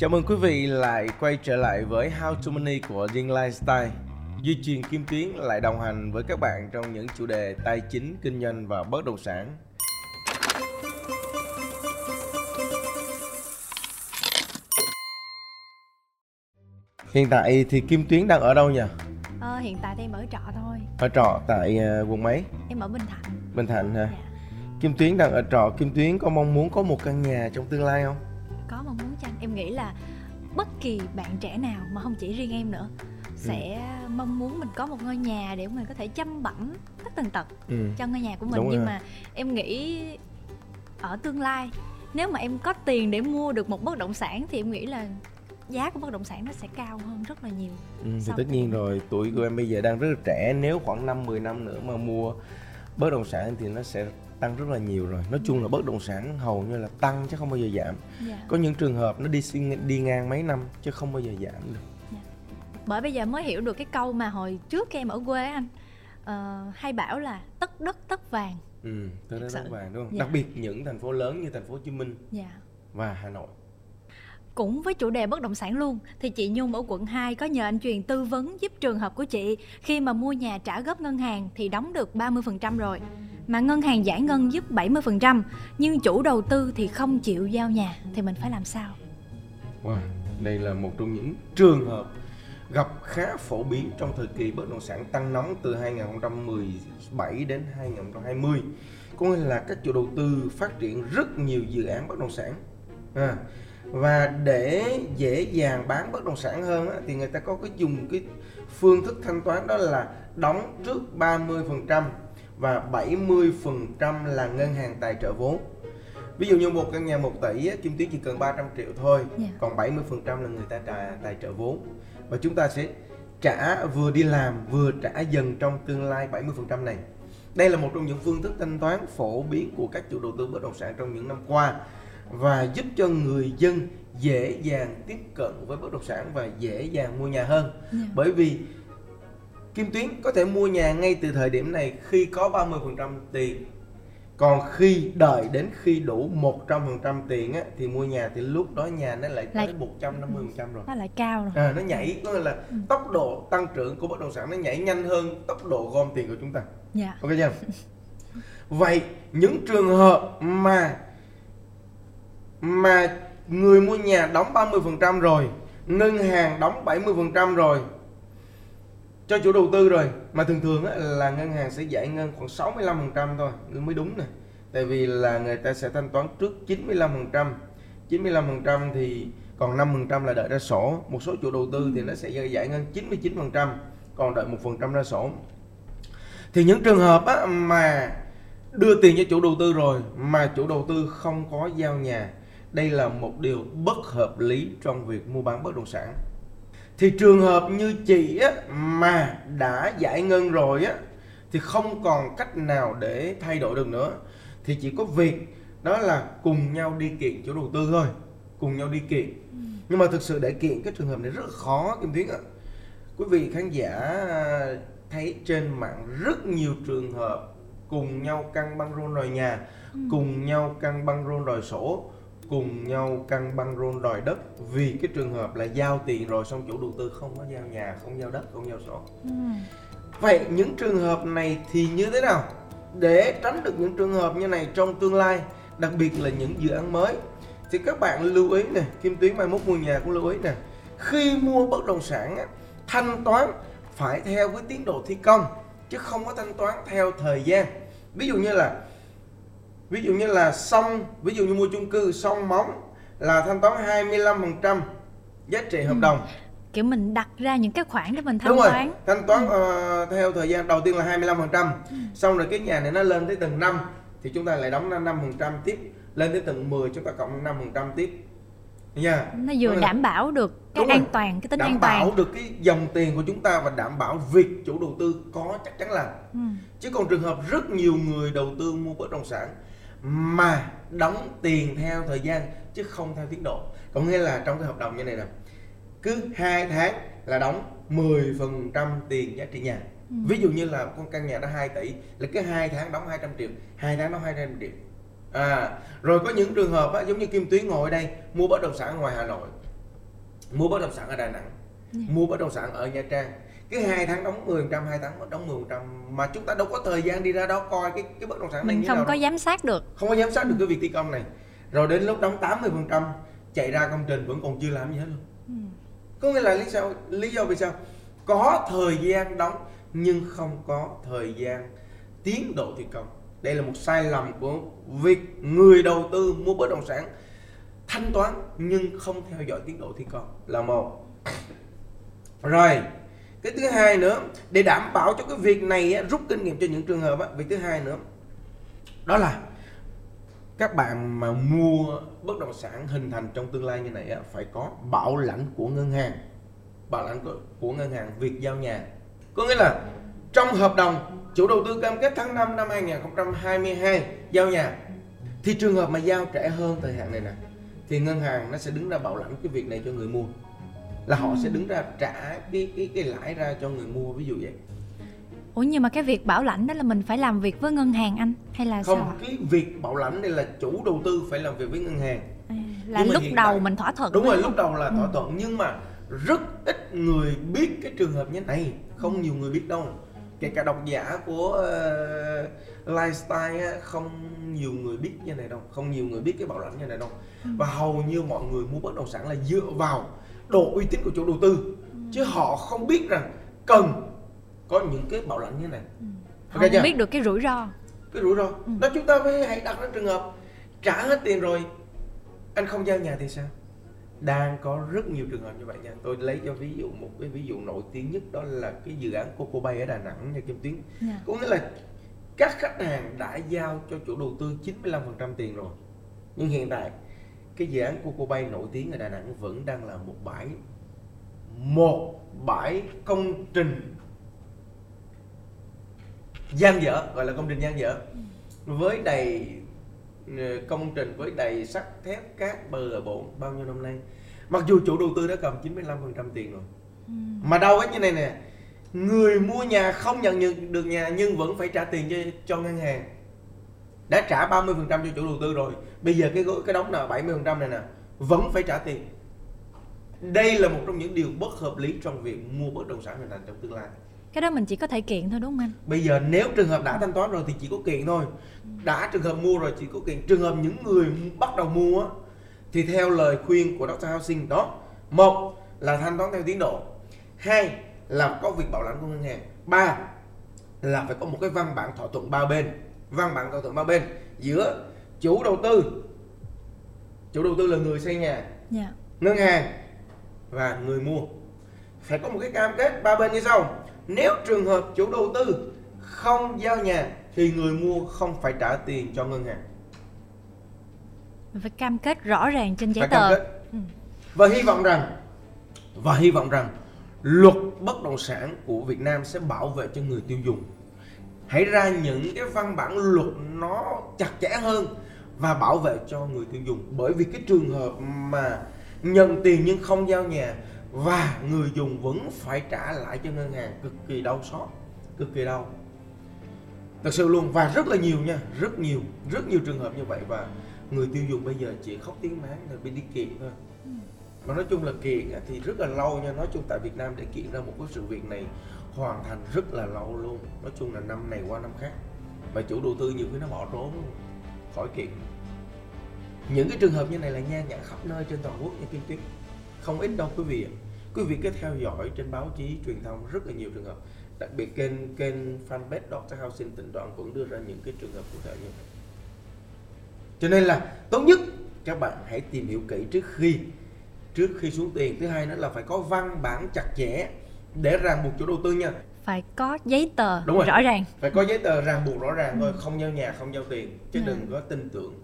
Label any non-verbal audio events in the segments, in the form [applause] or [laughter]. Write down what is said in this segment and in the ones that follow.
Chào mừng quý vị lại quay trở lại với How to Money của Dinh Lifestyle. Duy truyền Kim Tuyến lại đồng hành với các bạn trong những chủ đề tài chính, kinh doanh và bất động sản. Hiện tại thì Kim Tuyến đang ở đâu nhỉ? Ờ, hiện tại thì em ở trọ thôi Ở trọ tại ờ, quận mấy? Em ở Bình Thạnh Bình Thạnh hả? Dạ Kim Tuyến đang ở trọ. Kim Tuyến có mong muốn có một căn nhà trong tương lai không? Nghĩ là bất kỳ bạn trẻ nào mà không chỉ riêng em nữa Sẽ mong muốn mình có một ngôi nhà để mình có thể chăm bẵm tất tần tật Ừ. cho ngôi nhà của mình Đúng Nhưng rồi. mà em nghĩ ở tương lai Nếu mà em có tiền để mua được một bất động sản Thì em nghĩ là giá của bất động sản nó sẽ cao hơn rất là nhiều Ừ, thì tất nhiên rồi tuổi của em bây giờ đang rất là trẻ nếu khoảng 5 10 năm nữa mà mua bất động sản thì nó sẽ tăng rất là nhiều rồi. Nói chung là bất động sản hầu như là tăng chứ không bao giờ giảm. Dạ. có những trường hợp nó đi đi ngang mấy năm chứ không bao giờ giảm được. Bởi bây giờ mới hiểu được cái câu mà hồi trước em ở quê anh ờ, Hay bảo là tất đất tất vàng. Ừ sự. đất vàng đúng không? Dạ. đặc biệt những thành phố lớn như thành phố Hồ Chí Minh Dạ. và Hà Nội cũng với chủ đề bất động sản luôn thì chị Nhung ở quận 2 có nhờ anh Truyền tư vấn giúp trường hợp của chị khi mà mua nhà trả góp ngân hàng thì đóng được 30% rồi. Mà ngân hàng giải ngân giúp 70% nhưng chủ đầu tư thì không chịu giao nhà thì mình phải làm sao? wow. đây là một trong những trường hợp gặp khá phổ biến trong thời kỳ bất động sản tăng nóng từ 2017 đến 2020 có nghĩa là các chủ đầu tư phát triển rất nhiều dự án bất động sản à, và để dễ dàng bán bất động sản hơn á, thì người ta có cái dùng cái phương thức thanh toán đó là đóng trước 30% và 70% là ngân hàng tài trợ vốn. Ví dụ như một căn nhà 1 tỷ á, Kim Tuyến chỉ cần 300 triệu thôi Dạ. còn 70% là người ta trả tài trợ vốn. Và chúng ta sẽ trả vừa đi làm vừa trả dần trong tương lai 70% này. Đây là một trong những phương thức thanh toán phổ biến của các chủ đầu tư bất động sản trong những năm qua và giúp cho người dân dễ dàng tiếp cận với bất động sản và dễ dàng mua nhà hơn Dạ. bởi vì Kim Tuyến có thể mua nhà ngay từ thời điểm này khi có 30% tiền còn khi đợi đến khi đủ 100% tiền á, thì mua nhà thì lúc đó nhà nó lại tới Lại- 150% rồi Nó lại cao rồi. à, nó nhảy có nghĩa là tốc độ tăng trưởng của bất động sản nó nhảy nhanh hơn tốc độ gom tiền của chúng ta Dạ. ok chưa [laughs] vậy những trường hợp mà mà người mua nhà đóng 30% rồi ngân hàng đóng 70% rồi cho chủ đầu tư rồi. Mà thường thường á, là ngân hàng sẽ giải ngân khoảng 65% thôi mới đúng nè. Tại vì là người ta sẽ thanh toán trước 95% 95% thì còn 5% là đợi ra sổ. Một số chủ đầu tư thì nó sẽ giải ngân 99% còn đợi 1% ra sổ. Thì những trường hợp á, mà đưa tiền cho chủ đầu tư rồi mà chủ đầu tư không có giao nhà đây là một điều bất hợp lý trong việc mua bán bất động sản. Thì trường hợp như chị á, mà đã giải ngân rồi á thì không còn cách nào để thay đổi được nữa. Thì chỉ có việc đó là cùng nhau đi kiện chủ đầu tư thôi cùng nhau đi kiện. Nhưng mà thực sự để kiện cái trường hợp này rất là khó kim tuyến ạ. Quý vị khán giả thấy trên mạng rất nhiều trường hợp cùng nhau căng băng rôn đòi nhà cùng nhau căng băng rôn đòi sổ cùng nhau căng băng rôn đòi đất. Vì cái trường hợp là giao tiền rồi xong chủ đầu tư không có giao nhà không giao đất không giao sổ Ừ. vậy những trường hợp này thì như thế nào? Để tránh được những trường hợp như này trong tương lai đặc biệt là những dự án mới thì các bạn lưu ý nè kim tuyến mai mốt mua nhà cũng lưu ý nè. Khi mua bất động sản thanh toán phải theo với tiến độ thi công chứ không có thanh toán theo thời gian. Ví dụ như là ví dụ như là xong ví dụ như mua chung cư xong móng là thanh toán 25% giá trị hợp đồng Kiểu mình đặt ra những cái khoản để mình thanh Đúng rồi, toán. thanh toán ờ, theo thời gian đầu tiên là 25%. Xong rồi cái nhà này nó lên tới tầng 5 thì chúng ta lại đóng 5% tiếp. Lên tới tầng 10 chúng ta cộng 5% tiếp. Nha. Nó vừa Có nghĩa là đảm bảo được cái Đúng rồi. an toàn, cái tính đảm an bảo toàn. được cái dòng tiền của chúng ta và đảm bảo việc chủ đầu tư có chắc chắn làm. Ừ. Chứ còn trường hợp rất nhiều người đầu tư mua bất động sản mà đóng tiền theo thời gian chứ không theo tiến độ. Có nghĩa là trong cái hợp đồng như này nè, cứ 2 tháng là đóng 10% tiền giá trị nhà. Ừ. Ví dụ như là con căn nhà đó 2 tỷ là cứ 2 tháng đóng 200 triệu, 2 tháng đóng 200 triệu. À, rồi có những trường hợp á, giống như Kim Tuyến ngồi ở đây mua bất động sản ngoài Hà Nội mua bất động sản ở Đà Nẵng mua bất động sản ở Nha Trang cứ hai tháng đóng 10 trăm hai tháng đóng 10 trăm mà chúng ta đâu có thời gian đi ra đó coi cái cái bất động sản này mình như không có đâu. giám sát được. Không có giám sát được cái việc thi công này. Rồi đến lúc đóng 80 phần trăm chạy ra công trình vẫn còn chưa làm gì hết luôn. Ừ. có nghĩa là lý sao lý do vì sao? Có thời gian đóng nhưng không có thời gian tiến độ thi công. Đây là một sai lầm của việc người đầu tư mua bất động sản thanh toán nhưng không theo dõi tiến độ thi công là một. Rồi cái thứ hai nữa để đảm bảo cho cái việc này á, rút kinh nghiệm cho những trường hợp á, việc thứ hai nữa đó là các bạn mà mua bất động sản hình thành trong tương lai như này á, phải có bảo lãnh của ngân hàng. Bảo lãnh của, của ngân hàng việc giao nhà. Có nghĩa là trong hợp đồng chủ đầu tư cam kết tháng 5 năm 2022 giao nhà thì trường hợp mà giao trễ hơn thời hạn này nè thì ngân hàng nó sẽ đứng ra bảo lãnh cái việc này cho người mua là họ sẽ đứng ra trả cái cái cái lãi ra cho người mua ví dụ vậy ủa nhưng mà cái việc bảo lãnh đó là mình phải làm việc với ngân hàng anh hay là không sao ạ? cái việc bảo lãnh đây là chủ đầu tư phải làm việc với ngân hàng À, là Nhưng lúc đầu tại- mình thỏa thuận đúng rồi không? lúc đầu là thỏa Ừ. thuận nhưng mà rất ít người biết cái trường hợp như này không nhiều người biết đâu kể cả độc giả của ờ, lifestyle á, không nhiều người biết như này đâu không nhiều người biết cái bảo lãnh như này đâu Ừ. và hầu như mọi người mua bất động sản là dựa vào độ uy tín của chủ đầu tư. Ừ. chứ họ không biết rằng cần có những cái bảo lãnh như này. Họ Ok chưa? không biết được cái rủi ro. Cái rủi ro. Ừ. đó chúng ta phải hãy đặt ra trường hợp trả hết tiền rồi anh không giao nhà thì sao? Đang có rất nhiều trường hợp như vậy nha. Tôi lấy cho ví dụ một cái ví dụ nổi tiếng nhất đó là cái dự án Coco Bay ở Đà Nẵng nha Kim Tuyến. Dạ. có nghĩa là các khách hàng đã giao cho chủ đầu tư 95% tiền rồi. Nhưng hiện tại cái dự án Coco Bay nổi tiếng ở Đà Nẵng vẫn đang là một bãi một bãi công trình gian dở gọi là công trình gian dở với đầy ờ, công trình với đầy sắt thép cát bờ bộn bao nhiêu năm nay. Mặc dù chủ đầu tư đã cầm 95% tiền rồi Ừ. mà đâu ấy như này nè. Người mua nhà không nhận nhận được nhà nhưng vẫn phải trả tiền cho cho ngân hàng đã trả 30% cho chủ đầu tư rồi. Bây giờ cái cái đóng nào 70% này nè vẫn phải trả tiền. Đây là một trong những điều bất hợp lý trong việc mua bất động sản hình thành trong tương lai. Cái đó mình chỉ có thể kiện thôi đúng không anh? Bây giờ nếu trường hợp đã thanh toán rồi thì chỉ có kiện thôi. Đã trường hợp mua rồi chỉ có kiện. Trường hợp những người bắt đầu mua thì theo lời khuyên của Dr. Housing đó một là thanh toán theo tiến độ. Hai là có việc bảo lãnh của ngân hàng. Ba là phải có một cái văn bản thỏa thuận ba bên văn bản thỏa thuận ba bên giữa chủ đầu tư. Chủ đầu tư là người xây nhà dạ. ngân hàng và người mua. Phải có một cái cam kết ba bên như sau. Nếu trường hợp chủ đầu tư không giao nhà thì người mua không phải trả tiền cho ngân hàng. Phải cam kết rõ ràng trên giấy tờ. Ừ. và hy vọng rằng và hy vọng rằng luật bất động sản của Việt Nam sẽ bảo vệ cho người tiêu dùng hãy ra những cái văn bản luật nó chặt chẽ hơn và bảo vệ cho người tiêu dùng. Bởi vì cái trường hợp mà nhận tiền nhưng không giao nhà và người dùng vẫn phải trả lại cho ngân hàng cực kỳ đau xót cực kỳ đau. Thật sự luôn và rất là nhiều nha rất nhiều rất nhiều trường hợp như vậy và người tiêu dùng bây giờ chỉ khóc tiếng máng rồi bị đi kiện thôi. Mà nói chung là kiện thì rất là lâu nha nói chung tại Việt Nam để kiện ra một cái sự việc này hoàn thành rất là lâu luôn. Nói chung là năm này qua năm khác và chủ đầu tư nhiều khi nó bỏ trốn, khỏi kiện. Những cái trường hợp như này là nhan nhản khắp nơi trên toàn quốc nha Kim Tuyết. Không ít đâu quý vị quý vị cứ theo dõi trên báo chí, truyền thông rất là nhiều trường hợp. Đặc biệt kênh kênh fanpage Doctor Housing tỉnh Đoạn vẫn đưa ra những cái trường hợp cụ thể như vậy. Cho nên là tốt nhất các bạn hãy tìm hiểu kỹ trước khi trước khi xuống tiền. Thứ hai nữa là phải có văn bản chặt chẽ để ràng buộc chủ đầu tư nha. Phải có giấy tờ Đúng rồi. rõ ràng. Phải có giấy tờ ràng buộc rõ ràng thôi không giao nhà không giao tiền chứ Ừ. đừng có tin tưởng.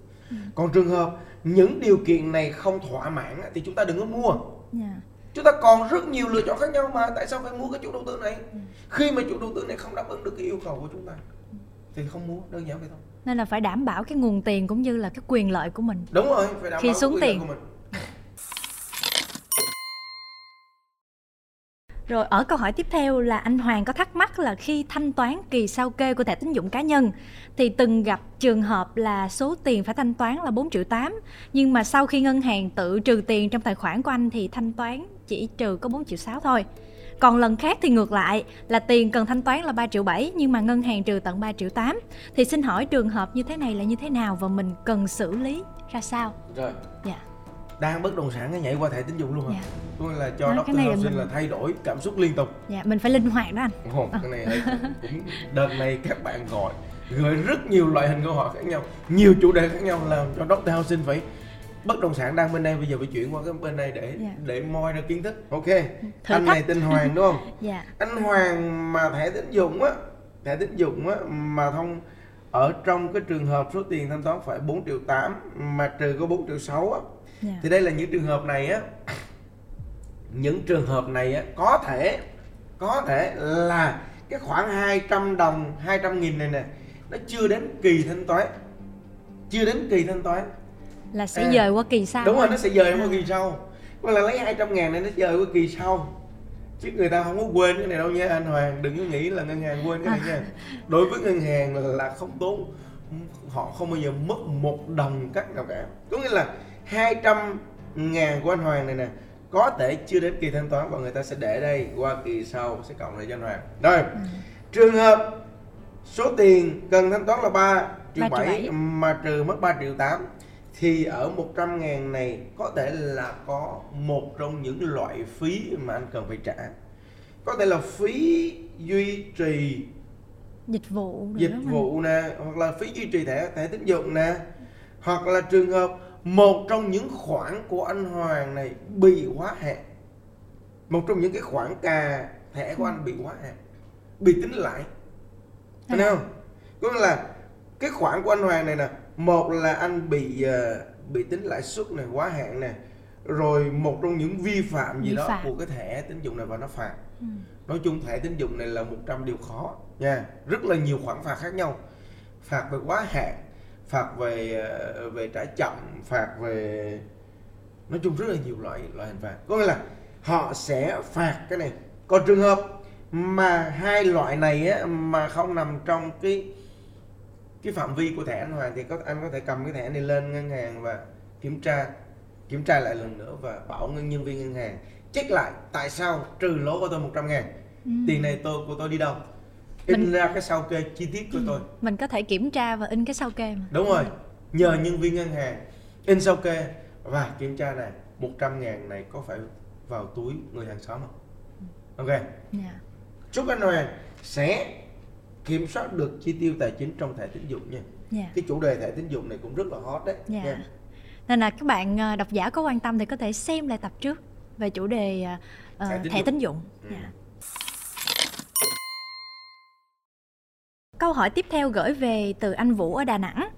Còn trường hợp những điều kiện này không thỏa mãn thì chúng ta đừng có mua. Dạ. Chúng ta còn rất nhiều lựa chọn khác nhau mà tại sao phải mua cái chủ đầu tư này? Khi mà chủ đầu tư này không đáp ứng được cái yêu cầu của chúng ta thì không mua đơn giản vậy thôi. Nên là phải đảm bảo cái nguồn tiền cũng như là cái quyền lợi của mình. Đúng rồi phải đảm Khi bảo xuống quyền lợi tiền. của mình Rồi ở câu hỏi tiếp theo là anh Hoàng có thắc mắc là khi thanh toán kỳ sao kê của thẻ tín dụng cá nhân thì từng gặp trường hợp là số tiền phải thanh toán là 4 triệu 8 nhưng mà sau khi ngân hàng tự trừ tiền trong tài khoản của anh thì thanh toán chỉ trừ có 4 triệu 6 thôi. Còn lần khác thì ngược lại là tiền cần thanh toán là 3 triệu 7 nhưng mà ngân hàng trừ tận 3 triệu 8. Thì xin hỏi trường hợp như thế này là như thế nào và mình cần xử lý ra sao? Rồi. Dạ. Đang bất động sản nó nhảy qua thẻ tín dụng luôn hả? Dạ. Nghĩa là cho Đó, cái là học sinh mình- là thay đổi cảm xúc liên tục. Dạ, mình phải linh hoạt đó anh. Ồ, cái này cũng [laughs] đợt này các bạn gọi gửi rất nhiều loại hình câu hỏi khác nhau, nhiều chủ đề khác nhau làm cho Dr. Housing phải bất động sản đang bên đây bây giờ phải chuyển qua cái bên đây để Dạ. để moi ra kiến thức. Ok. Thử anh thách. này tên Hoàng đúng không? [laughs] Dạ. anh Hoàng mà thẻ tín dụng á thẻ tín dụng á mà thông ở trong cái trường hợp số tiền thanh toán phải 4 triệu 8 mà trừ có 4 triệu 6 á Dạ. thì đây là những trường hợp này á [coughs] những trường hợp này á có thể có thể là cái khoản 200 đồng 200 nghìn này nè nó chưa đến kỳ thanh toán chưa đến kỳ thanh toán Là sẽ À, dời qua kỳ sau. đúng rồi nó sẽ dời À. qua kỳ sau hoặc là lấy 200 ngàn này nó dời qua kỳ sau chứ người ta không có quên cái này đâu nha anh Hoàng đừng có nghĩ là ngân hàng quên cái này nha [laughs] đối với ngân hàng là, là không tốn họ không bao giờ mất một đồng cắt nào cả có nghĩa là 200 ngàn của anh Hoàng này nè có thể chưa đến kỳ thanh toán và người ta sẽ để đây qua kỳ sau sẽ cộng lại cho anh Hoàng rồi Ừ. trường hợp số tiền cần thanh toán là 3 triệu 3 triệu 7 bảy. mà trừ mất 3 triệu 8 thì ở 100 ngàn này có thể là có một trong những loại phí mà anh cần phải trả có thể là phí duy trì Dịch vụ. dịch vụ nè hoặc là phí duy trì thẻ thẻ tín dụng nè hoặc là trường hợp một trong những khoản của anh Hoàng này bị quá hạn. Một trong những cái khoản cà thẻ của anh bị quá hạn. Bị tính lại. Anh thấy không? Có nghĩa là cái khoản của anh Hoàng này nè một là anh bị ờ, bị tính lãi suất này quá hạn nè rồi một trong những vi phạm gì Vi đó phạm. của cái thẻ tín dụng này và nó phạt. Ừ. nói chung thẻ tín dụng này là 100 điều khó nha. Rất là nhiều khoản phạt khác nhau. Phạt về quá hạn phạt về ờ, về trả chậm phạt về nói chung rất là nhiều loại loại hình phạt. Có nghĩa là họ sẽ phạt cái này. Còn trường hợp mà hai loại này á, mà không nằm trong cái cái phạm vi của thẻ anh Hoàng thì có anh có thể cầm cái thẻ này lên ngân hàng và kiểm tra kiểm tra lại lần nữa và bảo ngân nhân viên ngân hàng check lại tại sao trừ lỗ của tôi 100 ngàn. Ừ. tiền này tôi của tôi đi đâu in Mình- ra cái sao kê chi tiết của tôi Mình có thể kiểm tra và in cái sao kê mà. đúng rồi nhờ nhân viên ngân hàng in sao kê và kiểm tra này 100 ngàn này có phải vào túi người hàng xóm không ok Dạ. chúc anh Hoàng sẽ kiểm soát được chi tiêu tài chính trong thẻ tín dụng nha Dạ. cái chủ đề thẻ tín dụng này cũng rất là hot đấy Dạ. nha. Nên là các bạn ờ, độc giả có quan tâm thì có thể xem lại tập trước về chủ đề ờ, Thẻ tín thẻ dụng. tín dụng. Ừ. Dạ. Câu hỏi tiếp theo gửi về từ anh Vũ ở Đà Nẵng.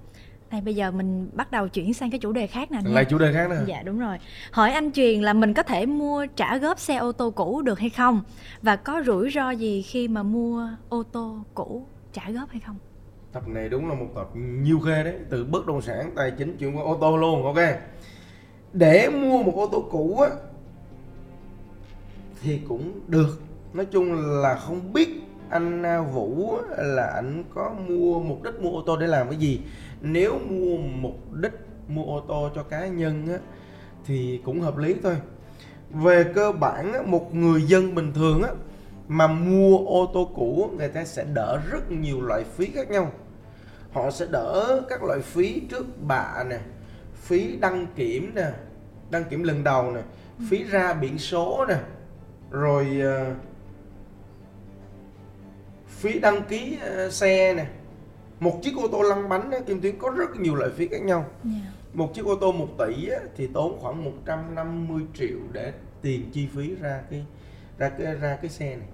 Này bây giờ mình bắt đầu chuyển sang cái chủ đề khác nè. lại chủ đề khác nữa Dạ đúng rồi. Hỏi anh Truyền là mình có thể mua trả góp xe ô tô cũ được hay không? Và có rủi ro gì khi mà mua ô tô cũ trả góp hay không? tập này đúng là một tập nhiều khê đấy từ bất động sản tài chính chuyển qua ô tô luôn ok để mua một ô tô cũ á thì cũng được nói chung là không biết anh à, Vũ là anh có mua mục đích mua ô tô để làm cái gì? Nếu mua mục đích mua ô tô cho cá nhân á thì cũng hợp lý thôi. Về cơ bản á, một người dân bình thường á mà mua ô tô cũ người ta sẽ đỡ rất nhiều loại phí khác nhau. Họ sẽ đỡ các loại phí trước bạ nè phí đăng kiểm nè đăng kiểm lần đầu nè phí ra biển số nè rồi uh, phí đăng ký ờ, xe nè. Một chiếc ô tô lăn bánh á, Kim Tuyến có rất nhiều loại phí khác nhau. Dạ. một chiếc ô tô 1 tỷ á, thì tốn khoảng 150 triệu để tiền chi phí ra cái ra cái ra cái xe này.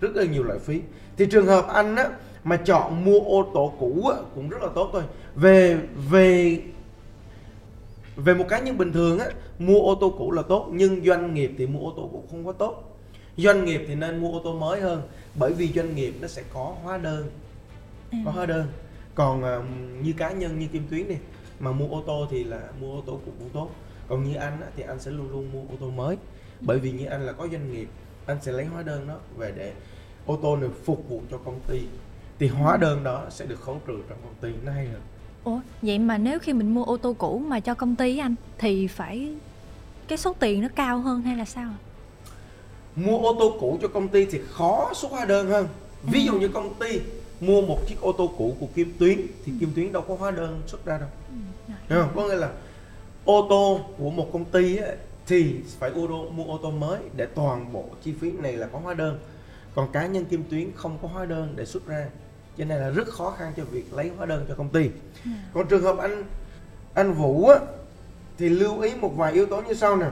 Rất là nhiều loại phí. Thì trường hợp anh á mà chọn mua ô tô cũ á, cũng rất là tốt thôi. Về về về một cá nhân bình thường á mua ô tô cũ là tốt nhưng doanh nghiệp thì mua ô tô cũ không có tốt. Doanh nghiệp thì nên mua ô tô mới hơn bởi vì doanh nghiệp nó sẽ có hóa đơn có hóa đơn. Còn à, như cá nhân như kim tuyến đi mà mua ô tô thì là mua ô tô cũ cũng tốt. Còn như anh á, thì anh sẽ luôn luôn mua ô tô mới. Bởi vì như anh là có doanh nghiệp anh sẽ lấy hóa đơn đó về để ô tô này phục vụ cho công ty. Thì hóa đơn đó sẽ được khấu trừ trong công ty nó hay hơn. Ủa, vậy mà nếu khi mình mua ô tô cũ mà cho công ty anh thì phải cái số tiền nó cao hơn hay là sao? Mua ô tô cũ cho công ty thì khó xuất hóa đơn hơn ví dụ như công ty mua một chiếc ô tô cũ của Kim Tuyến thì Kim Tuyến đâu có hóa đơn xuất ra đâu Ừ. Hiểu không? có nghĩa là ô tô của một công ty á, thì phải ô tô, mua ô tô mới để toàn bộ chi phí này là có hóa đơn còn cá nhân Kim Tuyến không có hóa đơn để xuất ra cho nên là rất khó khăn cho việc lấy hóa đơn cho công ty Ừ. còn trường hợp anh anh Vũ á, thì lưu ý một vài yếu tố như sau nè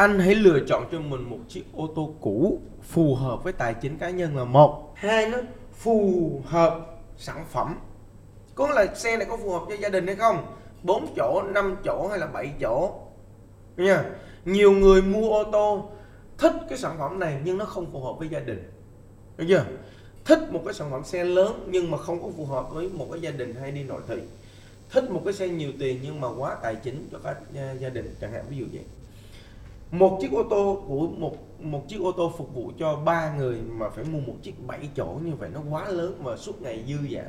anh hãy lựa chọn cho mình một chiếc ô tô cũ phù hợp với tài chính cá nhân là một. Hai nó phù hợp sản phẩm. Có nghĩa là xe này có phù hợp cho gia đình hay không? 4 chỗ 5 chỗ hay là 7 chỗ? Nha, nhiều người mua ô tô thích cái sản phẩm này nhưng nó không phù hợp với gia đình. Được chưa? Thích một cái sản phẩm xe lớn nhưng mà không có phù hợp với một cái gia đình hay đi nội thị. Thích một cái xe nhiều tiền nhưng mà quá tài chính cho các à, gia đình, chẳng hạn, ví dụ vậy một chiếc ô tô của một một chiếc ô tô phục vụ cho ba người mà phải mua một chiếc 7 chỗ như vậy nó quá lớn mà suốt ngày dư dả.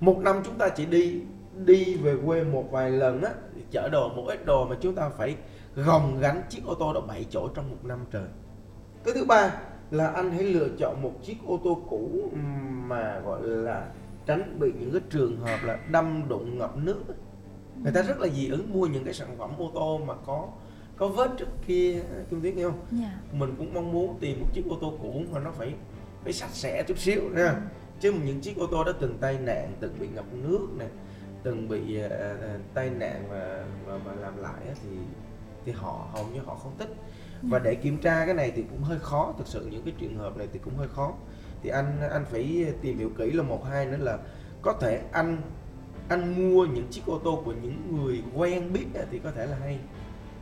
Một năm chúng ta chỉ đi đi về quê một vài lần á chở đồ, một ít đồ mà chúng ta phải gồng gánh chiếc ô tô đó 7 chỗ trong một năm trời. Cái thứ ba là anh hãy lựa chọn một chiếc ô tô cũ mà gọi là tránh bị những cái trường hợp là đâm đụng ngập nước. Người ta rất là dị ứng mua những cái sản phẩm ô tô mà có có vết trước kia kim tuyết hiểu không? Dạ. mình cũng mong muốn tìm một chiếc ô tô cũ mà nó phải phải sạch sẽ chút xíu nha chứ mà những chiếc ô tô đó từng tai nạn từng bị ngập nước nè từng bị ờ, tai nạn và, và, và làm lại thì thì họ hầu như họ không thích. Và để kiểm tra cái này thì cũng hơi khó thực sự những cái trường hợp này thì cũng hơi khó. Thì anh anh phải tìm hiểu kỹ là một hai nữa là có thể anh anh mua những chiếc ô tô của những người quen biết thì có thể là hay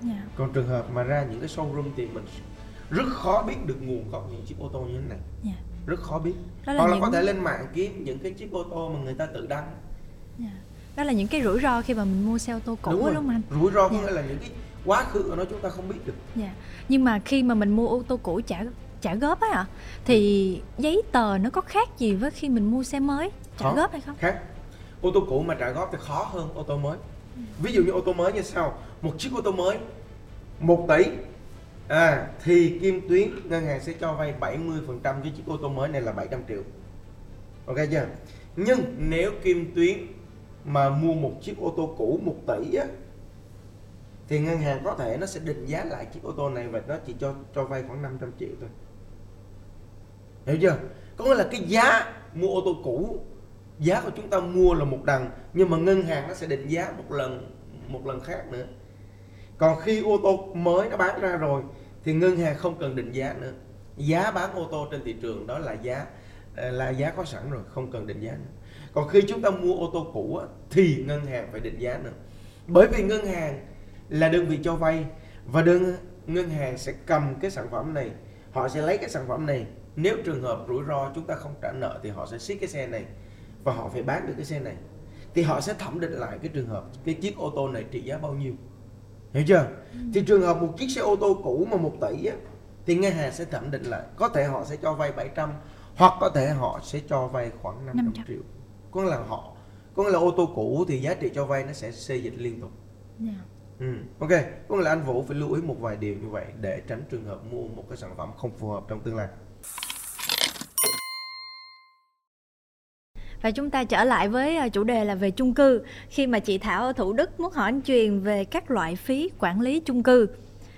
Dạ. còn trường hợp mà ra những cái showroom thì mình rất khó biết được nguồn gốc những chiếc ô tô như thế này Dạ. rất khó biết Đó là hoặc là những có thể lên mạng kiếm những cái chiếc ô tô mà người ta tự đăng Dạ. Đó là những cái rủi ro khi mà mình mua xe ô tô cũ đúng đúng, rồi đúng không anh? rủi ro có Dạ. nghĩa là những cái quá khứ của nó chúng ta không biết được Dạ. Nhưng mà khi mà mình mua ô tô cũ trả trả góp á ạ thì giấy tờ nó có khác gì với khi mình mua xe mới trả góp hay không? khác ô tô cũ mà trả góp thì khó hơn ô tô mới ví dụ như ô tô mới như sau một chiếc ô tô mới 1 tỷ. À thì Kim Tuyến, ngân hàng sẽ cho vay 70% với chiếc ô tô mới này là 700 triệu. Ok chưa? Nhưng nếu Kim Tuyến mà mua một chiếc ô tô cũ 1 tỷ á, thì ngân hàng có thể nó sẽ định giá lại chiếc ô tô này và nó chỉ cho cho vay khoảng 500 triệu thôi. Hiểu chưa? Có nghĩa là cái giá mua ô tô cũ, giá của chúng ta mua là một đằng, nhưng mà ngân hàng nó sẽ định giá một lần một lần khác nữa còn khi ô tô mới nó bán ra rồi thì ngân hàng không cần định giá nữa. Giá bán ô tô trên thị trường đó là giá ờ, là giá có sẵn rồi không cần định giá nữa. Còn khi chúng ta mua ô tô cũ á, thì ngân hàng phải định giá nữa. Bởi vì ngân hàng là đơn vị cho vay và đơn ngân hàng sẽ cầm cái sản phẩm này họ sẽ lấy cái sản phẩm này. Nếu trường hợp rủi ro chúng ta không trả nợ thì họ sẽ siết cái xe này và họ phải bán được cái xe này. Thì họ sẽ thẩm định lại cái trường hợp cái chiếc ô tô này trị giá bao nhiêu hiểu chưa thì trường hợp một chiếc xe ô tô cũ mà 1 tỷ á, thì ngân hàng sẽ thẩm định lại có thể họ sẽ cho vay 700 hoặc có thể họ sẽ cho vay khoảng 500, 500. triệu có nghĩa là họ có nghĩa là ô tô cũ thì giá trị cho vay nó sẽ xê dịch liên tục Dạ. Ừ, ok. Có nghĩa là anh Vũ phải lưu ý một vài điều như vậy để tránh trường hợp mua một cái sản phẩm không phù hợp trong tương lai. Và chúng ta trở lại với à, chủ đề là về chung cư. Khi mà chị Thảo ở Thủ Đức muốn hỏi anh Truyền về các loại phí quản lý chung cư.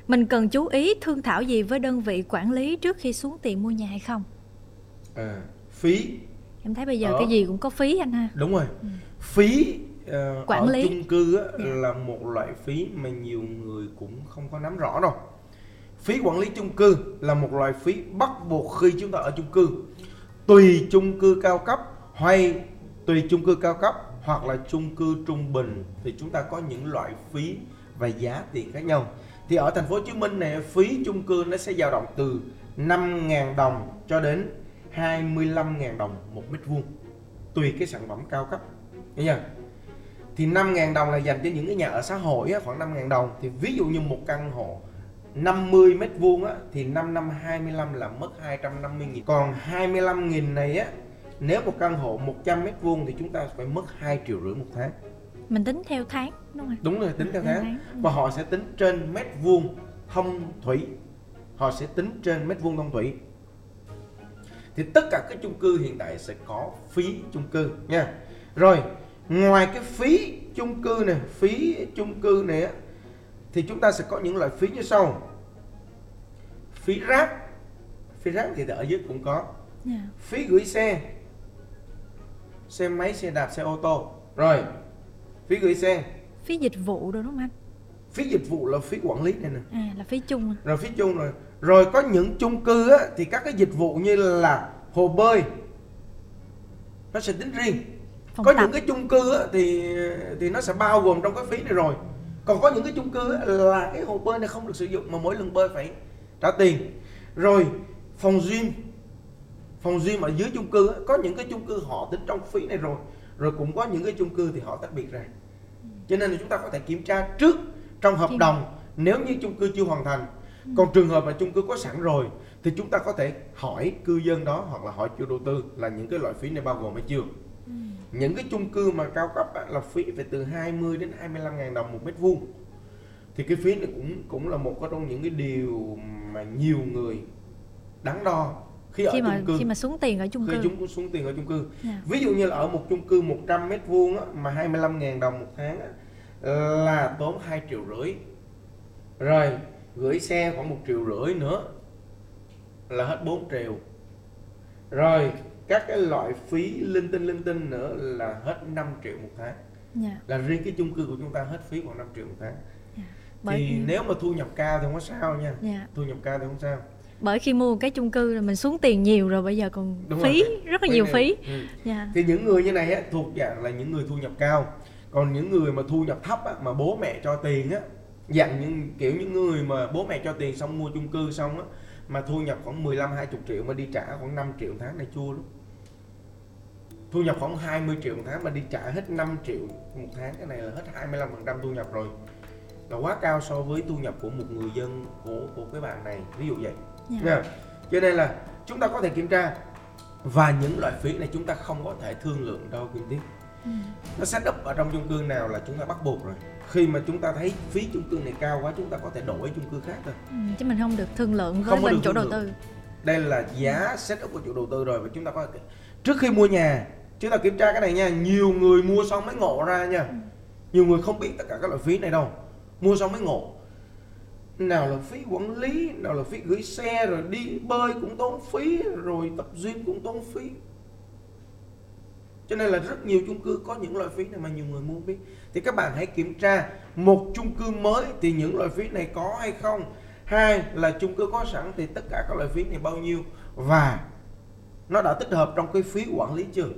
Mình cần chú ý thương thảo gì với đơn vị quản lý trước khi xuống tiền mua nhà hay không? À, phí Em thấy bây giờ Ờ. cái gì cũng có phí anh ha. đúng rồi. Phí ờ, Quản ở lý. chung cư á, Dạ. là một loại phí mà nhiều người cũng không có nắm rõ đâu. Phí quản lý chung cư là một loại phí bắt buộc khi chúng ta ở chung cư. Tùy chung cư cao cấp hay tùy chung cư cao cấp hoặc là chung cư trung bình thì chúng ta có những loại phí và giá tiền khác nhau. Thì ở thành phố Hồ Chí Minh này phí chung cư nó sẽ dao động từ 5.000 đồng cho đến 25.000 đồng một mét vuông tùy cái sản phẩm cao cấp Đấy chưa? Thì 5.000 đồng là dành cho những cái nhà ở xã hội á, khoảng 5.000 đồng thì ví dụ như một căn hộ 50 mét vuông á thì 5 năm 25 là mất 250 nghìn còn 25 nghìn này á nếu một căn hộ 100 mét vuông thì chúng ta phải mất 2 triệu rưỡi một tháng. Mình tính theo tháng đúng không đúng rồi tính theo tháng. tháng. và họ sẽ tính trên mét vuông thông thủy. Họ sẽ tính trên mét vuông thông thủy. Thì tất cả các chung cư hiện tại sẽ có phí chung cư nha. Rồi ngoài cái phí chung cư này phí chung cư này á thì chúng ta sẽ có những loại phí như sau. Phí rác. Phí rác thì ở dưới cũng có. Dạ. phí gửi xe xe máy xe đạp xe ô tô. Rồi phí gửi xe. Phí dịch vụ rồi đúng không anh? Phí dịch vụ là phí quản lý này nè. À là phí chung rồi phí chung rồi. Rồi có những chung cư á, thì các cái dịch vụ như là hồ bơi nó sẽ tính riêng. Phòng có tập. những cái chung cư á, thì thì nó sẽ bao gồm trong cái phí này rồi. Còn có những cái chung cư á, là cái hồ bơi này không được sử dụng mà mỗi lần bơi phải trả tiền. Rồi phòng gym phòng gym ở dưới chung cư có những cái chung cư họ tính trong phí này rồi rồi cũng có những cái chung cư thì họ tách biệt ra. Cho nên là chúng ta có thể kiểm tra trước trong hợp đồng nếu như chung cư chưa hoàn thành. Còn trường hợp mà chung cư có sẵn rồi thì chúng ta có thể hỏi cư dân đó hoặc là hỏi chủ đầu tư là những cái loại phí này bao gồm hay chưa. Những cái chung cư mà cao cấp á, là phí phải từ 20 đến 25 ngàn đồng một mét vuông. Thì cái phí này cũng cũng là một trong những cái điều mà nhiều người đắn đo khi ở khi mà chung cư. khi mà xuống tiền ở chung khi cư. chúng xuống tiền ở chung cư. Dạ. ví dụ như là ở một chung cư 100 mét vuông mà 25 ngàn đồng một tháng á, là tốn 2 triệu rưỡi. Rồi gửi xe khoảng 1 triệu rưỡi nữa là hết 4 triệu. Rồi các cái loại phí linh tinh linh tinh nữa là hết 5 triệu một tháng. Dạ. là riêng cái chung cư của chúng ta hết phí khoảng 5 triệu một tháng. Bởi thì nếu mà thu nhập cao thì không có sao nha. Dạ. thu nhập cao thì không sao bởi khi mua một cái chung cư là mình xuống tiền nhiều rồi bây giờ còn Đúng phí rồi. rất là nhiều này- phí. Ừ. dạ. Thì những người như này á, thuộc dạng là những người thu nhập cao. Còn những người mà thu nhập thấp á, mà bố mẹ cho tiền á dạng những kiểu những người mà bố mẹ cho tiền xong mua chung cư xong á mà thu nhập khoảng 15 20 triệu mà đi trả khoảng 5 triệu tháng này chua lắm. Thu nhập khoảng 20 triệu một tháng mà đi trả hết 5 triệu một tháng cái này là hết 25% thu nhập rồi. Là quá cao so với thu nhập của một người dân của của cái bạn này. Ví dụ vậy dạ. nha cho nên là chúng ta có thể kiểm tra và những loại phí này chúng ta không có thể thương lượng đâu Quỳnh Tiếp Ừ. nó set up ở trong chung cư nào là chúng ta bắt buộc rồi. Khi mà chúng ta thấy phí chung cư này cao quá chúng ta có thể đổi chung cư khác thôi. Ừ, chứ mình không được thương lượng với Không bên chủ đầu lượng. tư. Đây là giá set up của chủ đầu tư rồi và chúng ta có thể trước khi mua nhà chúng ta kiểm tra cái này nha. Nhiều người mua xong mới ngộ ra nha. Nhiều người không biết tất cả các loại phí này đâu. Mua xong mới ngộ nào là phí quản lý, nào là phí gửi xe, rồi đi bơi cũng tốn phí, rồi tập gym cũng tốn phí. Cho nên là rất nhiều chung cư có những loại phí này mà nhiều người mua biết. Thì các bạn hãy kiểm tra một chung cư mới thì những loại phí này có hay không. Hai là chung cư có sẵn thì tất cả các loại phí này bao nhiêu. Và nó đã tích hợp trong cái phí quản lý chưa?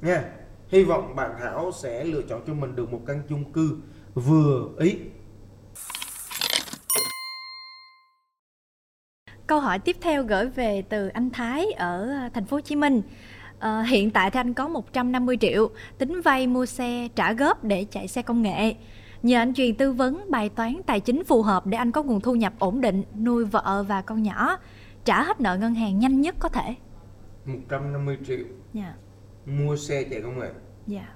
Nha. Hy vọng bạn Thảo sẽ lựa chọn cho mình được một căn chung cư vừa ý. Câu hỏi tiếp theo gửi về từ anh Thái ở à, thành phố Hồ Chí Minh. Ờ, hiện tại thì anh có 150 triệu tính vay mua xe trả góp để chạy xe công nghệ. Nhờ anh truyền tư vấn bài toán tài chính phù hợp để anh có nguồn thu nhập ổn định, nuôi vợ và con nhỏ, trả hết nợ ngân hàng nhanh nhất có thể. 150 triệu Dạ, mua xe chạy công nghệ dạ.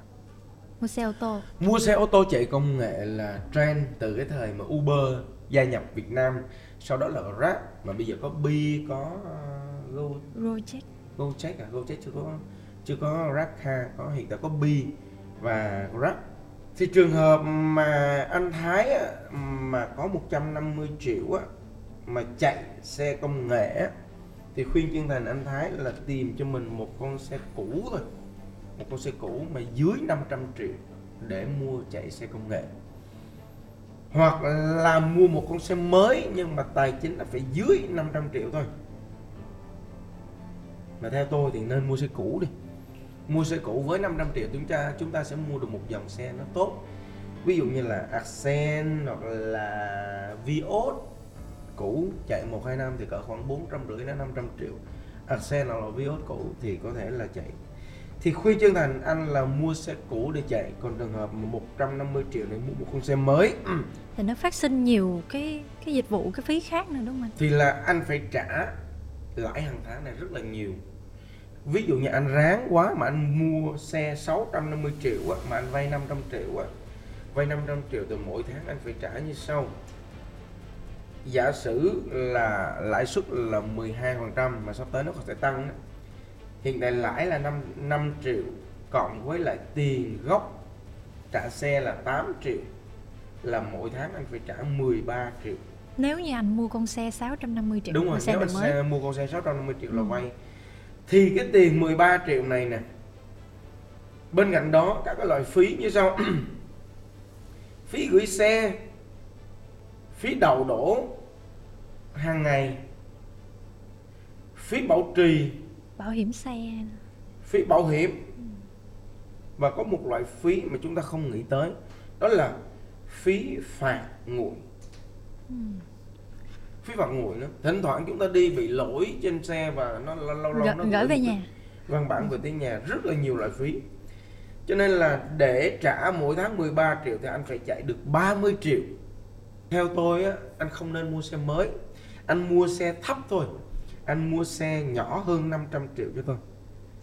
Mua xe ô tô. mua xe ô tô chạy công nghệ là trend từ cái thời mà Uber gia nhập Việt Nam sau đó là Grab mà bây giờ có Bi có uh, Go Gojek. Gojek à? Gojek chưa có chưa có Grab Car có hiện tại có Bi và Grab. Thì trường hợp mà anh Thái á, mà có 150 triệu á, mà chạy xe công nghệ thì khuyên chân thành anh Thái là tìm cho mình một con xe cũ thôi. Một con xe cũ mà dưới 500 triệu để mua chạy xe công nghệ hoặc là mua một con xe mới nhưng mà tài chính nó phải dưới 500 triệu thôi. Mà theo tôi thì nên mua xe cũ đi. Mua xe cũ với 500 triệu chúng ta chúng ta sẽ mua được một dòng xe nó tốt. Ví dụ như là Accent hoặc là Vios, cũ, chạy 1 2 năm thì cỡ khoảng 450 đến 500 triệu. Accent hoặc là Vios cũ thì có thể là chạy thì khuyên chân thành anh là mua xe cũ để chạy còn trường hợp mà 150 triệu để mua một con xe mới. Thì nó phát sinh nhiều cái cái dịch vụ cái phí khác nữa đúng không anh? Thì là anh phải trả lãi hàng tháng này rất là nhiều. Ví dụ như anh ráng quá mà anh mua xe 650 triệu á, mà anh vay 500 triệu á, vay 500 triệu từ mỗi tháng anh phải trả như sau. Giả sử là lãi suất là 12% mà sắp tới nó còn sẽ tăng. Hiện tại lãi là 5, 5 triệu cộng với lại tiền gốc trả xe là 8 triệu là mỗi tháng anh phải trả 13 triệu. Nếu như anh mua con xe 650 triệu đúng rồi xe nếu anh mới. xe, mua con xe 650 triệu là Ừ. vay thì cái tiền 13 triệu này nè bên cạnh đó các cái loại phí như sau. [clears throat] Phí gửi xe phí đậu đổ hàng ngày phí bảo trì bảo hiểm xe. Phí bảo hiểm. Và có một loại phí mà chúng ta không nghĩ tới đó là phí phạt nguội. Phí phạt nguội nữa. Thỉnh thoảng chúng ta đi bị lỗi trên xe và nó lâu lâu lâu gửi, nó gửi về nhà. văn bản về tới nhà. Rất là nhiều loại phí. Cho nên là để trả mỗi tháng 13 triệu thì anh phải chạy được 30 triệu. Theo tôi á anh không nên mua xe mới. Anh mua xe thấp thôi anh mua xe nhỏ hơn 500 triệu cho tôi.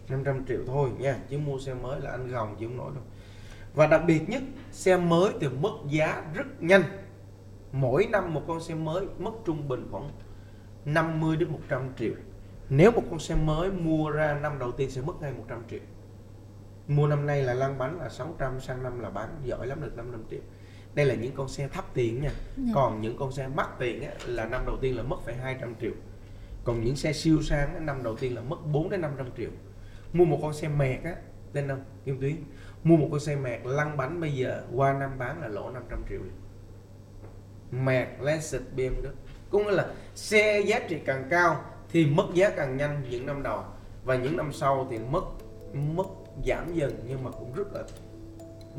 500 triệu thôi nha chứ mua xe mới là anh gồng chịu không nổi đâu. Và đặc biệt nhất xe mới thì mất giá rất nhanh. Mỗi năm một con xe mới mất trung bình khoảng 50 đến 100 triệu. Nếu một con xe mới mua ra năm đầu tiên sẽ mất ngay 100 triệu. Mua năm nay là lăn bánh là 600 sang năm là bán giỏi lắm được 500 triệu. Đây là những con xe thấp tiền nha. Dạ. còn những con xe mắc tiền á, là năm đầu tiên là mất phải 200 triệu còn những xe siêu sang năm đầu tiên là mất 4 đến 500 triệu. Mua một con xe mẹt á lên không Kim Tuyến. Mua một con xe mẹt lăn bánh bây giờ qua năm bán là lỗ 500 triệu. Mẹt Lexus BMW cũng nghĩa là xe giá trị càng cao thì mất giá càng nhanh những năm đầu. Và những năm sau thì mất mất giảm dần nhưng mà cũng rất là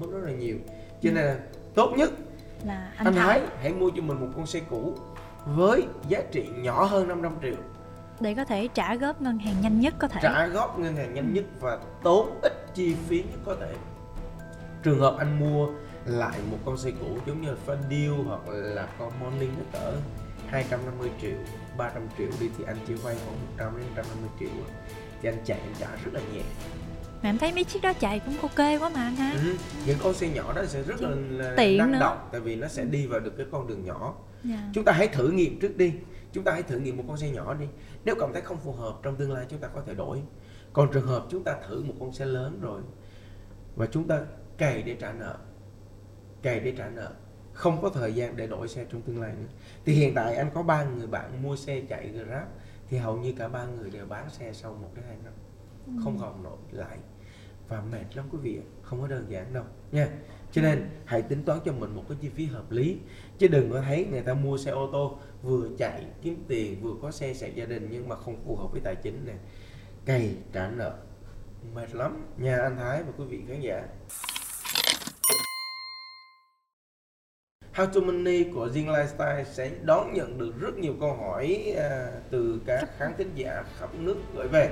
mất rất là nhiều. Cho nên là tốt nhất là anh, anh Thái hãy mua cho mình một con xe cũ với giá trị nhỏ hơn 500 triệu. Để có thể trả góp ngân hàng nhanh nhất có thể. Trả góp ngân hàng nhanh nhất và tốn ít chi phí nhất có thể. Trường hợp anh mua lại một con xe cũ giống như là Fadil hoặc là con Morning nó cỡ 250 triệu 300 triệu đi thì anh chỉ vay khoảng 100 đến 150 triệu. Thì anh chạy anh trả rất là nhẹ. Mà em thấy mấy chiếc đó chạy cũng ok quá mà anh ha. Ừ. những con xe nhỏ đó sẽ rất là, là Tiện năng nữa. động tại vì nó sẽ đi vào được cái con đường nhỏ dạ. chúng ta hãy thử nghiệm trước đi. Chúng ta hãy thử nghiệm một con xe nhỏ đi. Nếu cảm thấy không phù hợp trong tương lai chúng ta có thể đổi. Còn trường hợp chúng ta thử một con xe lớn rồi và chúng ta cày để trả nợ cày để trả nợ không có thời gian để đổi xe trong tương lai nữa. Thì hiện tại anh có ba người bạn mua xe chạy Grab thì hầu như cả ba người đều bán xe sau một đến hai năm. Không còn nổi lại. Và mệt lắm quý vị không có đơn giản đâu nha cho nên hãy tính toán cho mình một cái chi phí hợp lý. Chứ đừng có thấy người ta mua xe ô tô vừa chạy kiếm tiền vừa có xe sạc gia đình nhưng mà không phù hợp với tài chính này cày trả nợ. Mệt lắm. Nha anh Thái và quý vị khán giả. How to Money của Zing Lifestyle sẽ đón nhận được rất nhiều câu hỏi à, từ các khán thính giả khắp nước gửi về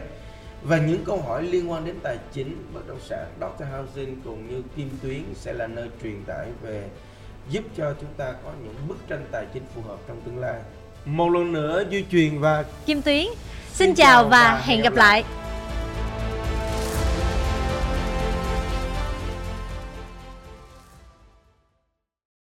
và những câu hỏi liên quan đến tài chính, bất động sản, Dr. Housing cũng như Kim Tuyến sẽ là nơi truyền tải về giúp cho chúng ta có những bức tranh tài chính phù hợp trong tương lai. Một lần nữa Duy Truyền và Kim Tuyến xin chào và hẹn gặp lại